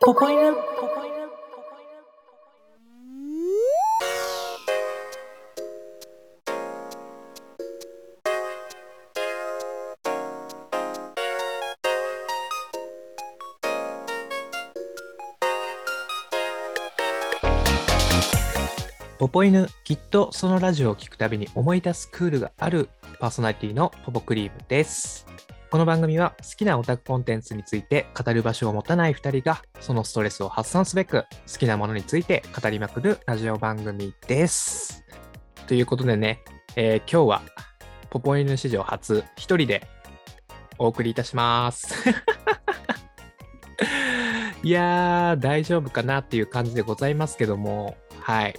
ポポイヌポポイヌきっとそのラジオを聞くたびに思い出すクールがあるパーソナリティのポポクリームです。この番組は好きなオタクコンテンツについて語る場所を持たない2人がそのストレスを発散すべく好きなものについて語りまくるラジオ番組です。ということでね、えー今日はポポイヌ史上初一人でお送りいたします。いやー大丈夫かなっていう感じでございますけども。はい。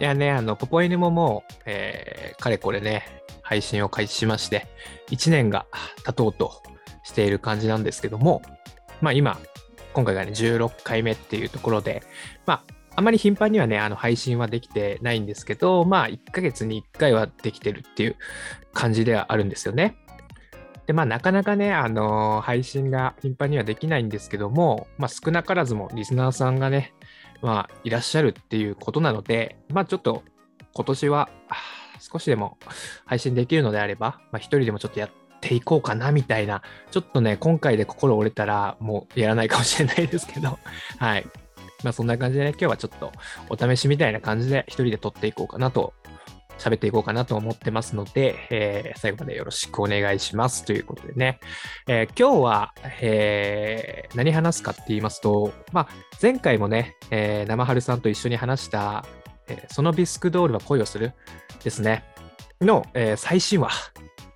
いやね、あの、ポポイヌももう、えーかれこれね、配信を開始しまして、1年が経とうとしている感じなんですけども、まあ今、今回がね、16回目っていうところで、まあ、あまり頻繁にはね、あの、配信はできてないんですけど、まあ、1ヶ月に1回はできてるっていう感じではあるんですよね。で、まあ、なかなかね、あの配信が頻繁にはできないんですけども、まあ、少なからずもリスナーさんがね、まあ、いらっしゃるっていうことなので、まあ、ちょっと今年は少しでも配信できるのであれば、まあ、一人でもちょっとやっていこうかなみたいな、ちょっとね、今回で心折れたらもうやらないかもしれないですけど、はい。まあ、そんな感じでね、今日はちょっとお試しみたいな感じで一人で撮っていこうかなと、喋っていこうかなと思ってますので、えー最後までよろしくお願いしますということでね、えー今日は、えー何話すかって言いますと、まあ、前回もね、えー生春さんと一緒に話した、えそのビスクドールは恋をするですね、の、えー最新話、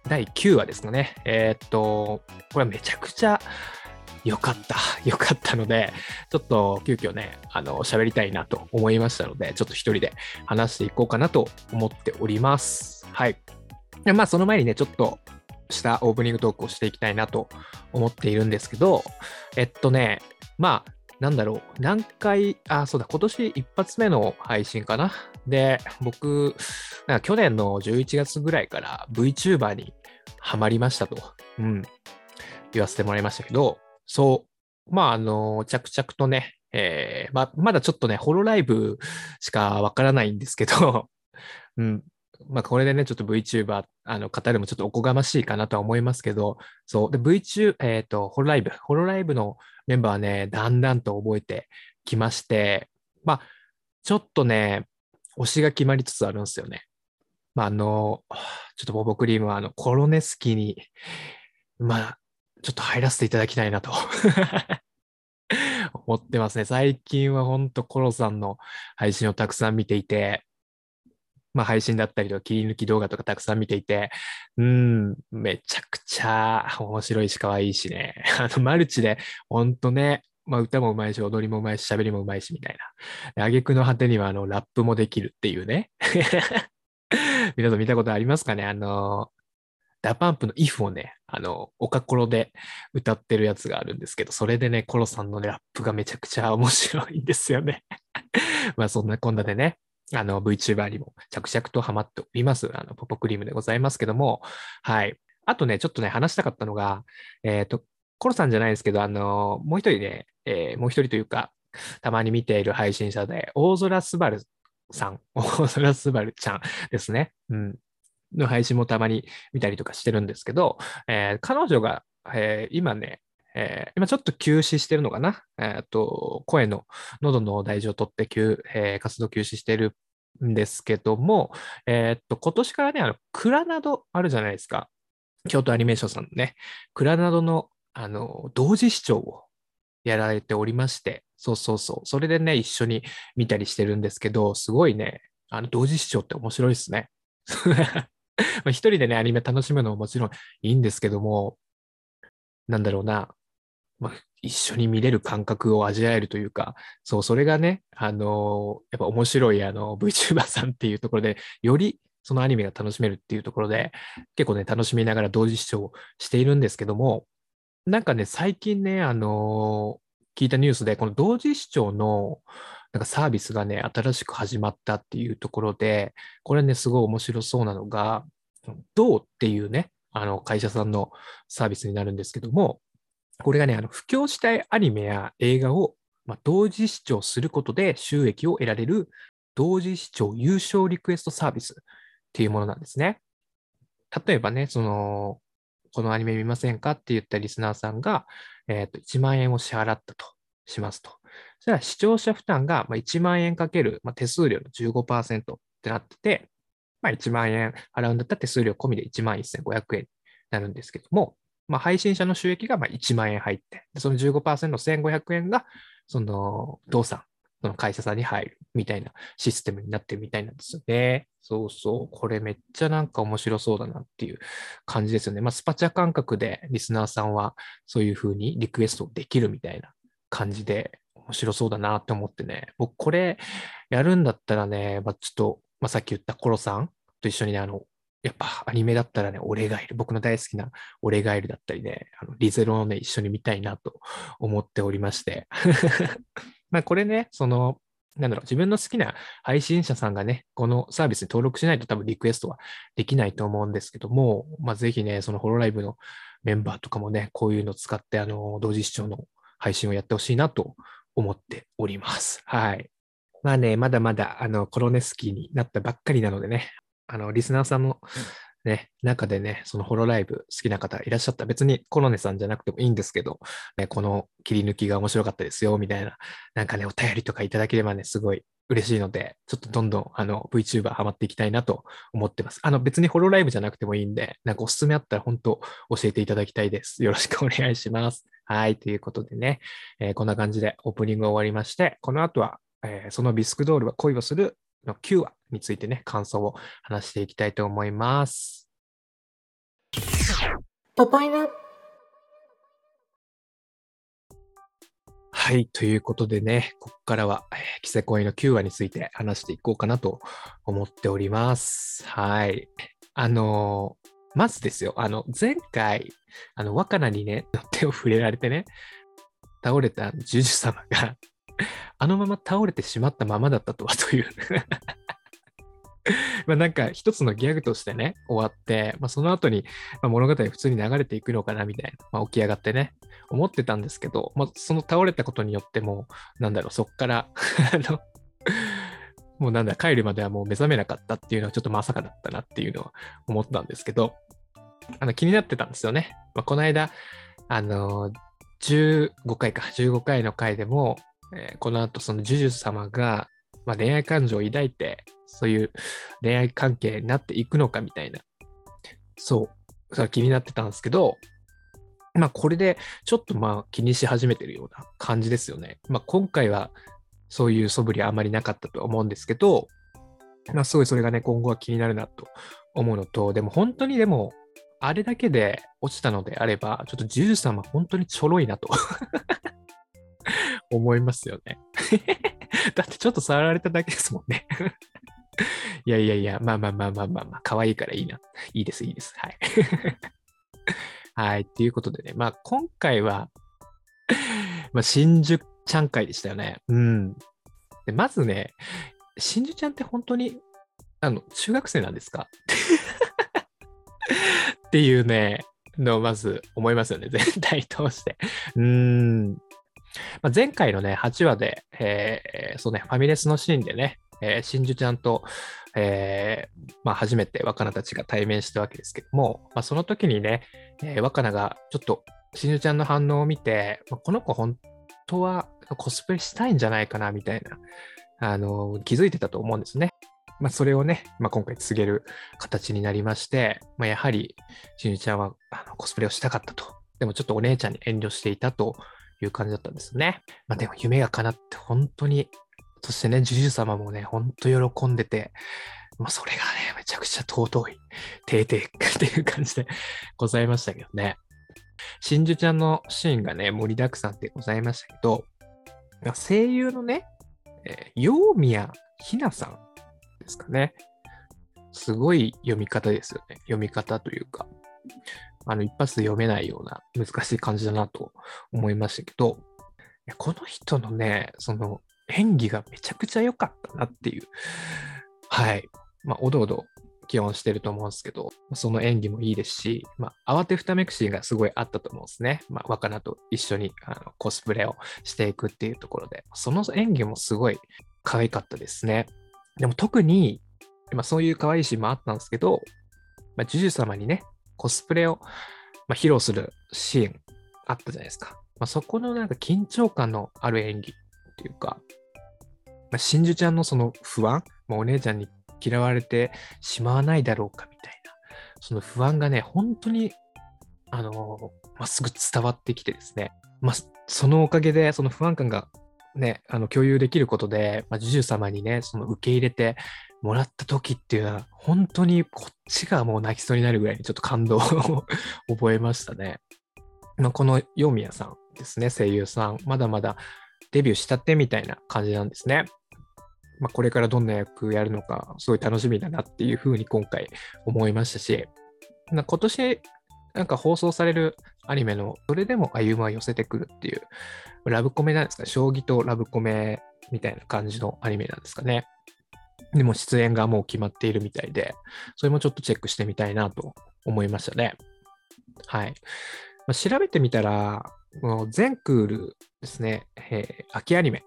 第9話ですかね。えーっと、これはめちゃくちゃ良かった、良かったので、ちょっと急遽ね、あの、喋りたいなと思いましたので、ちょっと一人で話していこうかなと思っております。はい。まあ、その前にね、ちょっとしたオープニングトークをしていきたいなと思っているんですけど、えっとね、まあ、なんだろう、何回、あ、そうだ、今年一発目の配信かな。で、僕、なんか去年の11月ぐらいから VTuber にハマりましたと、うん、言わせてもらいましたけど、そう、まあ、あの、着々とね、えーま、まだちょっとね、ホロライブしかわからないんですけど、うん、まあ、これでね、ちょっと VTuber、あの、語るのもちょっとおこがましいかなとは思いますけど、そう。で、VTuber、えっ、と、ホロライブ、ホロライブのメンバーね、だんだんと覚えてきまして、まあ、ちょっとね、推しが決まりつつあるんですよね。まあ、あの、ちょっとボボクリームは、あの、コロネスキに、まあ、ちょっと入らせていただきたいなと 思ってますね。最近は本当コロさんの配信をたくさん見ていて、まあ配信だったりとか切り抜き動画とかたくさん見ていて、うん、めちゃくちゃ面白いし可愛いしね。あの、マルチで本当ね、まあ歌もうまいし、踊りもうまいし、喋りもうまいしみたいな。挙句の果てにはあの、ラップもできるっていうね。皆さん見たことありますかね？あの、 DA PUMP の if をね、あの、おかころで歌ってるやつがあるんですけど、それでね、コロさんのねラップがめちゃくちゃ面白いんですよね。まあそんなこんなでね、あの VTuber にも着々とハマっております、あのポポクリームでございますけども、はい。あとね、ちょっとね、話したかったのが、えっ、と、コロさんじゃないですけど、あの、もう一人ね、えーもう一人というか、たまに見ている配信者で、大空すばるさん、大空すばるちゃんですね。うん。の配信もたまに見たりとかしてるんですけど、えー彼女が、えー今ね、えー今ちょっと休止してるのかな？えーっと、声の、喉の大事を取って休、えー活動休止してるんですけども、えーっと、今年からね、あの、クラナドあるじゃないですか。京都アニメーションさんのね、クラナドの、あの、同時視聴をやられておりまして、そうそうそう。それでね、一緒に見たりしてるんですけど、すごいね、あの、同時視聴って面白いですね。一人でね、アニメ楽しむのももちろんいいんですけども、なんだろうな、まあ、一緒に見れる感覚を味わえるというか、そう、それがね、あのやっぱ面白いあの VTuber さんっていうところで、よりそのアニメが楽しめるっていうところで、結構ね、楽しみながら同時視聴しているんですけども、なんかね、最近ね、あの聞いたニュースで、この同時視聴のなんかサービスがね、新しく始まったっていうところで、これね、すごい面白そうなのが、どうっていうね、あの会社さんのサービスになるんですけども、これがね、あの布教したいアニメや映画をまあ、同時視聴することで収益を得られる同時視聴優勝リクエストサービスっていうものなんですね。例えばね、その、このアニメ見ませんかって言ったリスナーさんが、えー、と1万円を支払ったとしますと。そしたら視聴者負担が1万円かける、手数料の15%ってなってて、まあ、1万円払うんだったら手数料込みで1万1500円になるんですけども、まあ、配信者の収益がま1万円入って、でその15%の1500円が、その、動産、その会社さんに入るみたいなシステムになってるみたいなんですよね。そうそう。これめっちゃなんか面白そうだなっていう感じですよね。まあ、スパチャ感覚でリスナーさんはそういう風にリクエストできるみたいな感じで面白そうだなって思ってね。僕これやるんだったらね、まあ、ちょっと、まあ、さっき言ったコロさんと一緒にね、あの、やっぱアニメだったらね、俺がいる。僕の大好きな俺がいるだったりね、あのリゼロをね、一緒に見たいなと思っておりまして。まあこれね、その、なんだろう、自分の好きな配信者さんがね、このサービスに登録しないと多分リクエストはできないと思うんですけども、まあ、ぜひね、そのホロライブのメンバーとかもね、こういうのを使って、あの、同時視聴の配信をやってほしいなと思っております。はい。まあね、まだまだ、あの、コロネスキーになったばっかりなのでね、あの、リスナーさんもね、中でね、そのホロライブ好きな方いらっしゃった別にコロネさんじゃなくてもいいんですけど、ね、この切り抜きが面白かったですよ、みたいな、なんかね、お便りとかいただければね、すごい嬉しいので、ちょっとどんどんあの VTuber ハマっていきたいなと思ってます。あの別にホロライブじゃなくてもいいんで、なんかおすすめあったら本当教えていただきたいです。よろしくお願いします。はい、ということでね、えー、こんな感じでオープニング終わりまして、この後は、えー、そのビスクドールは恋をするの9話についてね、感想を話していきたいと思います。イナはい。ということでね、ここからは、えー、キセコイの9話について話していこうかなと思っております。はい。あのー、まずですよ、あの、前回、あの、若菜にね、手を触れられてね、倒れたジュジュ様が あのまま倒れてしまったままだったとは という まなんか一つのギャグとしてね、終わって、まあ、その後に、ま、物語普通に流れていくのかなみたいな、まあ、起き上がってね、思ってたんですけど、まあ、その倒れたことによっても、なんだろう、そっからあのもうなんだ、帰るまではもう目覚めなかったっていうのはちょっとまさかだったなっていうのは思ったんですけど、あの気になってたんですよね。まあ、この間、あのー、15回か、15回の回でも、えー、この後そのジュジュ様が、まあ、恋愛感情を抱いて、そういう恋愛関係になっていくのかみたいな、そう、それ気になってたんですけど、まあこれでちょっとまあ気にし始めてるような感じですよね。まあ今回はそういう素振りはあまりなかったと思うんですけど、まあすごいそれがね今後は気になるなと思うのと、でも本当にでもあれだけで落ちたのであれば、ちょっとジュジュ様本当にちょろいなと。思いますよね だってちょっと触られただけですもんねいやいやいや、まあまあまあまあまあまあ、可愛いからいいな。いいです、いいです。はい。はい。ということでね、まあ今回はまあ真珠ちゃん会でしたよね。うん。でまずね、真珠ちゃんって本当に、あの、中学生なんですか？っていうね、のをまず思いますよね。全体通して。うーん。まあ、前回のね、8話で、えー、そうね、ファミレスのシーンでね、えー、真珠ちゃんと、えー、まあ、初めて若菜たちが対面したわけですけども、まあ、その時にね、えー、若菜がちょっと真珠ちゃんの反応を見て、まあ、この子本当はコスプレしたいんじゃないかなみたいな、あの気づいてたと思うんですね。まあ、それをね、まあ、今回告げる形になりまして、まあ、やはり真珠ちゃんはあのコスプレをしたかったと。でもちょっとお姉ちゃんに遠慮していたという感じだったんですね。まあ、でも夢が叶って本当にそしてね、ジュジュ様もね、ほんと喜んでて、まあ、それがね、めちゃくちゃ尊い、てーてーっていう感じで ございましたけどね。真珠ちゃんのシーンがね、盛りだくさんでございましたけど、声優のね、えー、陽宮ひなさんですかね。すごい読み方ですよね。読み方というか、あの、一発で読めないような難しい感じだなと思いましたけど、この人のね、その演技がめちゃくちゃ良かったなっていう、はい。まあ、おどおど起用してると思うんですけど、その演技もいいですし、まあ、慌てふためくシーンがすごいあったと思うんですね。まあ、若菜と一緒にあのコスプレをしていくっていうところで、その演技もすごい可愛かったですね。でも特に、まあ、そういう可愛いシーンもあったんですけど、まあ、ジュジュ様にね、コスプレを、まあ、披露するシーンあったじゃないですか。まあ、そこのなんか緊張感のある演技っていうか、まあ、真珠ちゃんのその不安、まあ、お姉ちゃんに嫌われてしまわないだろうかみたいな、その不安がね、本当に、あのまっすぐ伝わってきてですね、まあ、そのおかげで、その不安感がね、あの共有できることで、まあ、ジュジュ様にね、その受け入れてもらった時っていうのは、本当にこっちがもう泣きそうになるぐらいにちょっと感動を 覚えましたね。ま、このヨミヤさんですね、声優さん、まだまだデビューしたてみたいな感じなんですね。まあ、これからどんな役やるのか、すごい楽しみだなっていうふうに今回思いましたし、今年なんか放送されるアニメの、それでも歩夢は寄せてくるっていう、ラブコメなんですか、将棋とラブコメみたいな感じのアニメなんですかね。でも出演がもう決まっているみたいで、それもちょっとチェックしてみたいなと思いましたね。はい。まあ、調べてみたら、もう全クールですね、えー、秋アニメ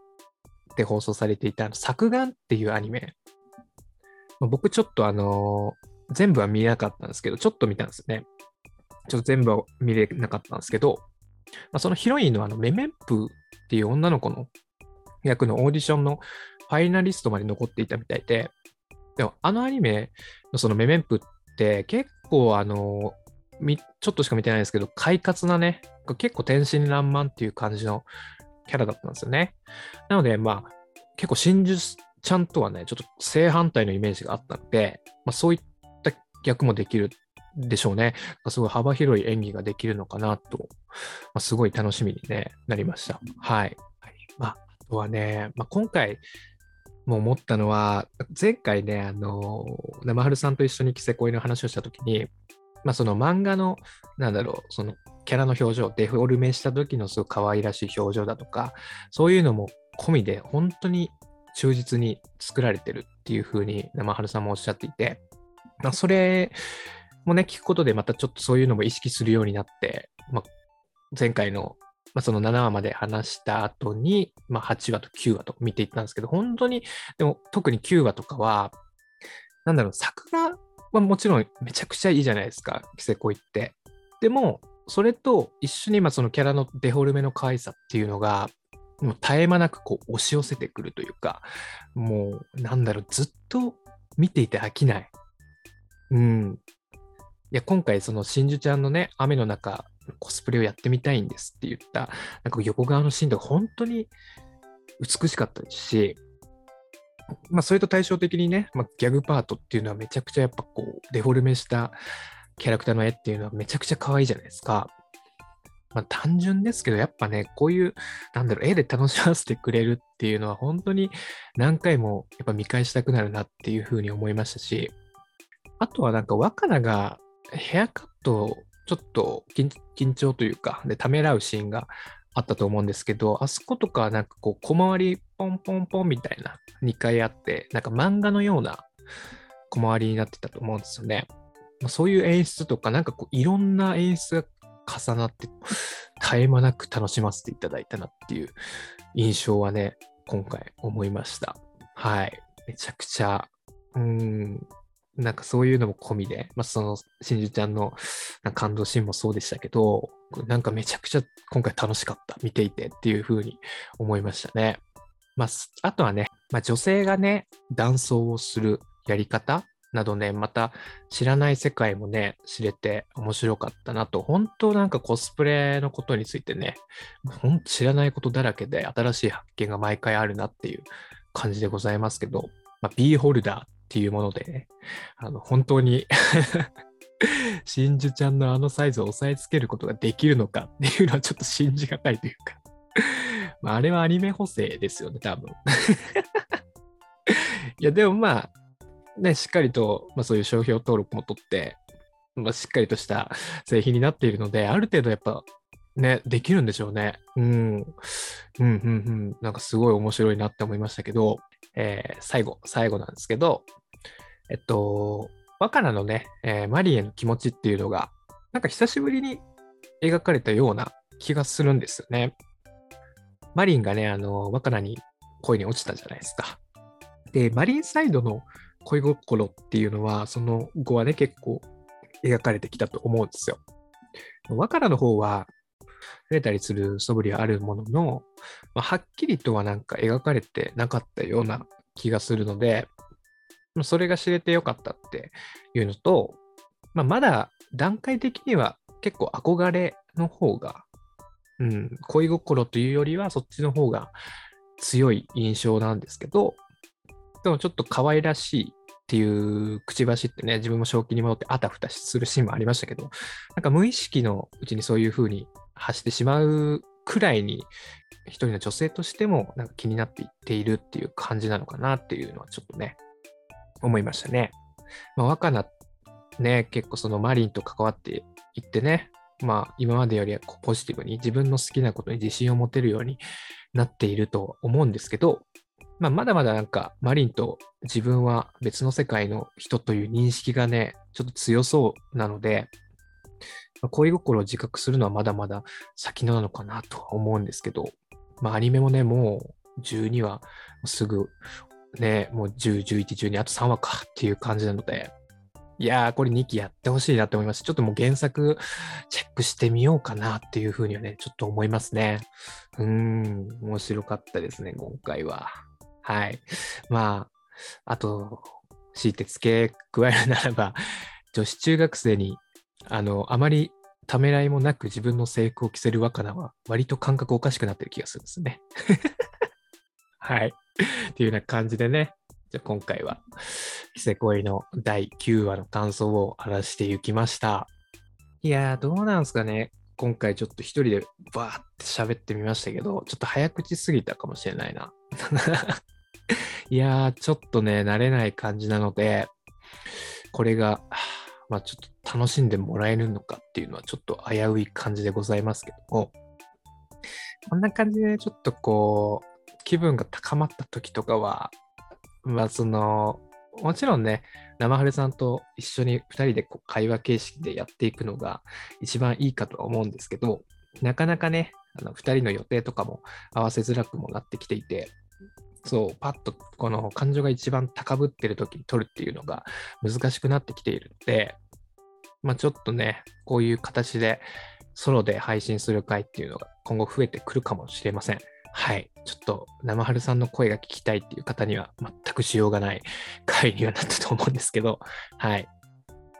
で放送されていた作眼っていうアニメ。まあ、僕ちょっとあのー、全部は見れなかったんですけど、ちょっと見たんですよね。ちょっと全部は見れなかったんですけど、まあ、そのヒロインのあのメメンプーっていう女の子の役のオーディションのファイナリストまで残っていたみたいで、でもあのアニメのそのメメンプって結構あのちょっとしか見てないですけど、快活なね、結構天真爛漫っていう感じのキャラだったんですよね。なので、まあ、結構真珠ちゃんとはね、ちょっと正反対のイメージがあったので、まあ、そういった逆もできるでしょうね。すごい幅広い演技ができるのかなと、まあ、すごい楽しみに、ね、なりました。はい。はい、まあ、あとはね、まあ、今回、もう思ったのは、前回ね、あの、生春さんと一緒に着せ恋の話をしたときに、まあ、その漫画の、なんだろう、そのキャラの表情、デフォルメした時のすごく可愛らしい表情だとか、そういうのも込みで本当に忠実に作られてるっていうふうに生春さんもおっしゃっていて、まあ、それもね、聞くことでまたちょっとそういうのも意識するようになって、まあ、前回の、まあ、その7話まで話した後に、まあ、8話と9話と見ていったんですけど、本当に、でも特に9話とかは、なんだろう、作画はもちろんめちゃくちゃいいじゃないですか、キセコイって。でも、それと一緒に今そのキャラのデフォルメの可愛さっていうのが、もう絶え間なくこう押し寄せてくるというか、もうなんだろう、ずっと見ていて飽きない。うん。いや、今回その真珠ちゃんのね、雨の中、コスプレをやってみたいんですって言った、なんか横側のシーンとか本当に美しかったですし、まあ、それと対照的にね、まあ、ギャグパートっていうのはめちゃくちゃやっぱこう、デフォルメしたキャラクターの絵っていうのはめちゃくちゃ可愛いじゃないですか。まあ、単純ですけど、やっぱね、こういう、なんだろう、絵で楽しませてくれるっていうのは、本当に何回もやっぱ見返したくなるなっていうふうに思いましたし、あとはなんか若菜がヘアカットちょっと緊張というか、で、ためらうシーンがあったと思うんですけど、あそことかなんかこう小回りポンポンポンみたいな2回あって、なんか漫画のような小回りになってたと思うんですよね。そういう演出とか、なんかこういろんな演出が重なって、絶え間なく楽しませていただいたなっていう印象はね、今回思いました。はい。めちゃくちゃ、うん、なんかそういうのも込みで、まあ、その、真珠ちゃんの感動シーンもそうでしたけど、なんかめちゃくちゃ今回楽しかった、見ていてっていうふうに思いましたね。まあ、あとはね、まあ、女性がね、男装をするやり方などね、また知らない世界もね、知れて面白かったなと、本当なんかコスプレのことについてね、本当知らないことだらけで新しい発見が毎回あるなっていう感じでございますけど、まあ、B ホルダーていうもので、ね、あの本当に 真珠ちゃんのあのサイズを押さえつけることができるのかっていうのはちょっと信じがたいというかまあ、あれはアニメ補正ですよね、多分 いや、でもまあ、ね、しっかりと、まあ、そういう商標登録も取って、まあ、しっかりとした製品になっているので、ある程度やっぱ、ね、できるんでしょうね。うん。うん、うん、うん。なんかすごい面白いなって思いましたけど、えー、最後、最後なんですけど、えっと、若菜のね、えー、マリへの気持ちっていうのが、なんか久しぶりに描かれたような気がするんですよね。マリンがね、あの、若菜に恋に落ちたじゃないですか。で、マリンサイドの恋心っていうのは、その後はね、結構描かれてきたと思うんですよ。若菜の方は、触れたりする素振りはあるものの、まあ、はっきりとはなんか描かれてなかったような気がするので、それが知れてよかったっていうのと、まあ、まだ段階的には結構憧れの方が、うん、恋心というよりはそっちの方が強い印象なんですけど、でもちょっと可愛らしいっていうくちばしってね、自分も正気に戻ってあたふたするシーンもありましたけど、なんか無意識のうちにそういう風に発してしまうくらいに、一人の女性としてもなんか気になっていっているっていう感じなのかなっていうのはちょっとね、思いましたね。まあ、若菜ね、結構そのマリンと関わっていってね、まあ今までよりはポジティブに自分の好きなことに自信を持てるようになっていると思うんですけど、まあ、まだまだなんかマリンと自分は別の世界の人という認識がね、ちょっと強そうなので、まあ、恋心を自覚するのはまだまだ先なのかなとは思うんですけど、まあアニメもね、もう12話すぐね、もう10、11、12、あと3話かっていう感じなので、いやー、これ2期やってほしいなって思います。ちょっともう原作チェックしてみようかなっていうふうにはね、ちょっと思いますね。うーん、面白かったですね、今回は。はい。まあ、あと、強いて付け加えるならば、女子中学生に、あの、あまりためらいもなく自分の制服を着せる若菜は、割と感覚おかしくなってる気がするんですね。はい。っていうような感じでね、じゃ今回は、キセ恋の第9話の感想を話していきました。いやー、どうなんすかね。今回ちょっと一人でバーって喋ってみましたけど、ちょっと早口すぎたかもしれないな。いやー、ちょっとね、慣れない感じなので、これが、まあちょっと楽しんでもらえるのかっていうのはちょっと危うい感じでございますけども、こんな感じでちょっとこう、気分が高まった時とかは、まあその、もちろんね、生春さんと一緒に2人でこう会話形式でやっていくのが一番いいかとは思うんですけど、なかなかね、あの2人の予定とかも合わせづらくもなってきていて、そう、パッとこの感情が一番高ぶってる時に撮るっていうのが難しくなってきているので、まあちょっとね、こういう形でソロで配信する回っていうのが今後増えてくるかもしれません。はい。ちょっと生春さんの声が聞きたいっていう方には全くしようがない 回にはなったと思うんですけど、はい。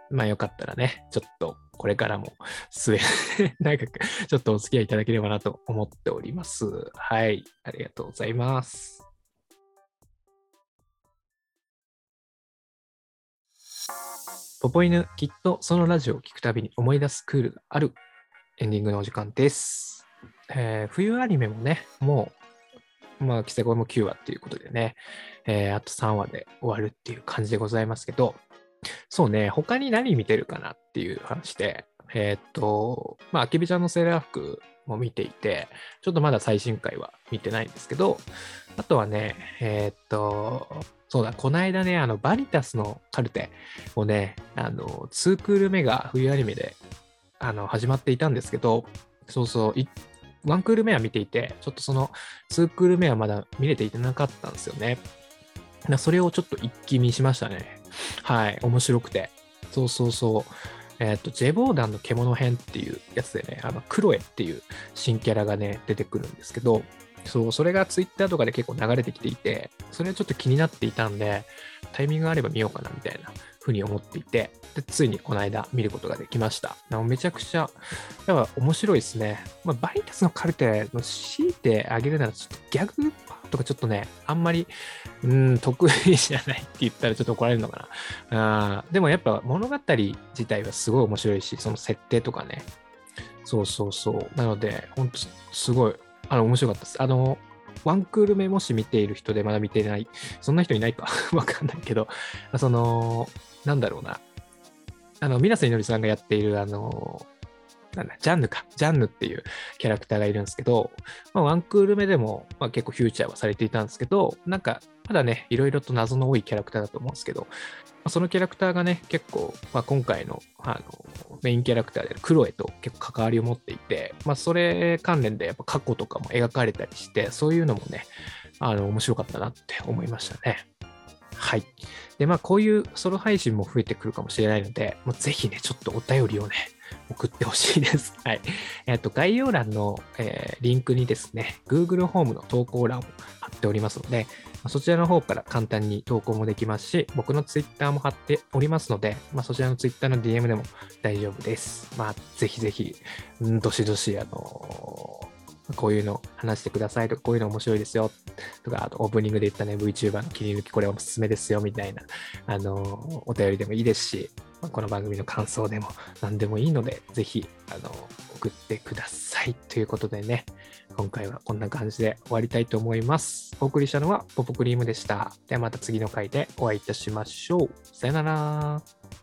まあよかったらね、ちょっとこれからも末 長くちょっとお付き合いいただければなと思っております。はい。ありがとうございます。ポポ犬、きっとそのラジオを聞くたびに思い出すクールがあるエンディングのお時間です。えー、冬アニメもね、もう、まあ、キセコも9話っていうことでね、えー、あと3話で終わるっていう感じでございますけど、そうね、他に何見てるかなっていう話で、えー、っと、まあ、あきびちゃんのセーラー服も見ていて、ちょっとまだ最新回は見てないんですけど、あとはね、えー、っと、そうだ、この間ね、あの、バニタスのカルテをね、あの、2クール目が冬アニメで、あの、始まっていたんですけど、そうそう、ワンクール目は見ていて、ちょっとその2クール目はまだ見れていてなかったんですよね。それをちょっと一気見しましたね。はい、面白くて。そうそうそう。えっ、ー、と、ジェボーダンの獣編っていうやつでね、あの、クロエっていう新キャラがね、出てくるんですけど、そう、それがツイッターとかで結構流れてきていて、それちょっと気になっていたんで、タイミングがあれば見ようかなみたいなふうに思っていて、でついにこの間見ることができました。めちゃくちゃ、やっぱ面白いですね。まあ、バイタスのカルテの強いてあげるなら、ちょっとギャグパーとかちょっとね、あんまり、うん、得意じゃないって言ったらちょっと怒られるのかな。あでもやっぱ物語自体はすごい面白いし、その設定とかね。そうそうそう。なので、ほんとすごい、あの、面白かったです。あの、ワンクール目もし見ている人でまだ見てない、そんな人いないか わかんないけど、その、なんだろうな。あの、水瀬いのりさんがやっている、あの、なんだ、ジャンヌか。ジャンヌっていうキャラクターがいるんですけど、まあ、ワンクール目でも、まあ、結構フューチャーはされていたんですけど、なんか、まだね、いろいろと謎の多いキャラクターだと思うんですけど、まあ、そのキャラクターがね、結構、まあ、今回のあのメインキャラクターであるクロエと結構関わりを持っていて、まあ、それ関連でやっぱ過去とかも描かれたりして、そういうのもね、あの面白かったなって思いましたね。はい。で、まあ、こういうソロ配信も増えてくるかもしれないので、もうぜひね、ちょっとお便りをね、送ってほしいです。はい。えっ、と、概要欄の、えー、リンクにですね、Google ホームの投稿欄を貼っておりますので、そちらの方から簡単に投稿もできますし、僕の Twitter も貼っておりますので、まあ、そちらの Twitter の DM でも大丈夫です。まあ、ぜひぜひ、どしどし、あのー、こういうの話してくださいとか、こういうの面白いですよとか、あとオープニングで言ったね、VTuber の切り抜きこれおすすめですよみたいな、あの、お便りでもいいですし、この番組の感想でも何でもいいので、ぜひ、あの、送ってください。ということでね、今回はこんな感じで終わりたいと思います。お送りしたのはポポクリームでした。ではまた次の回でお会いいたしましょう。さよなら。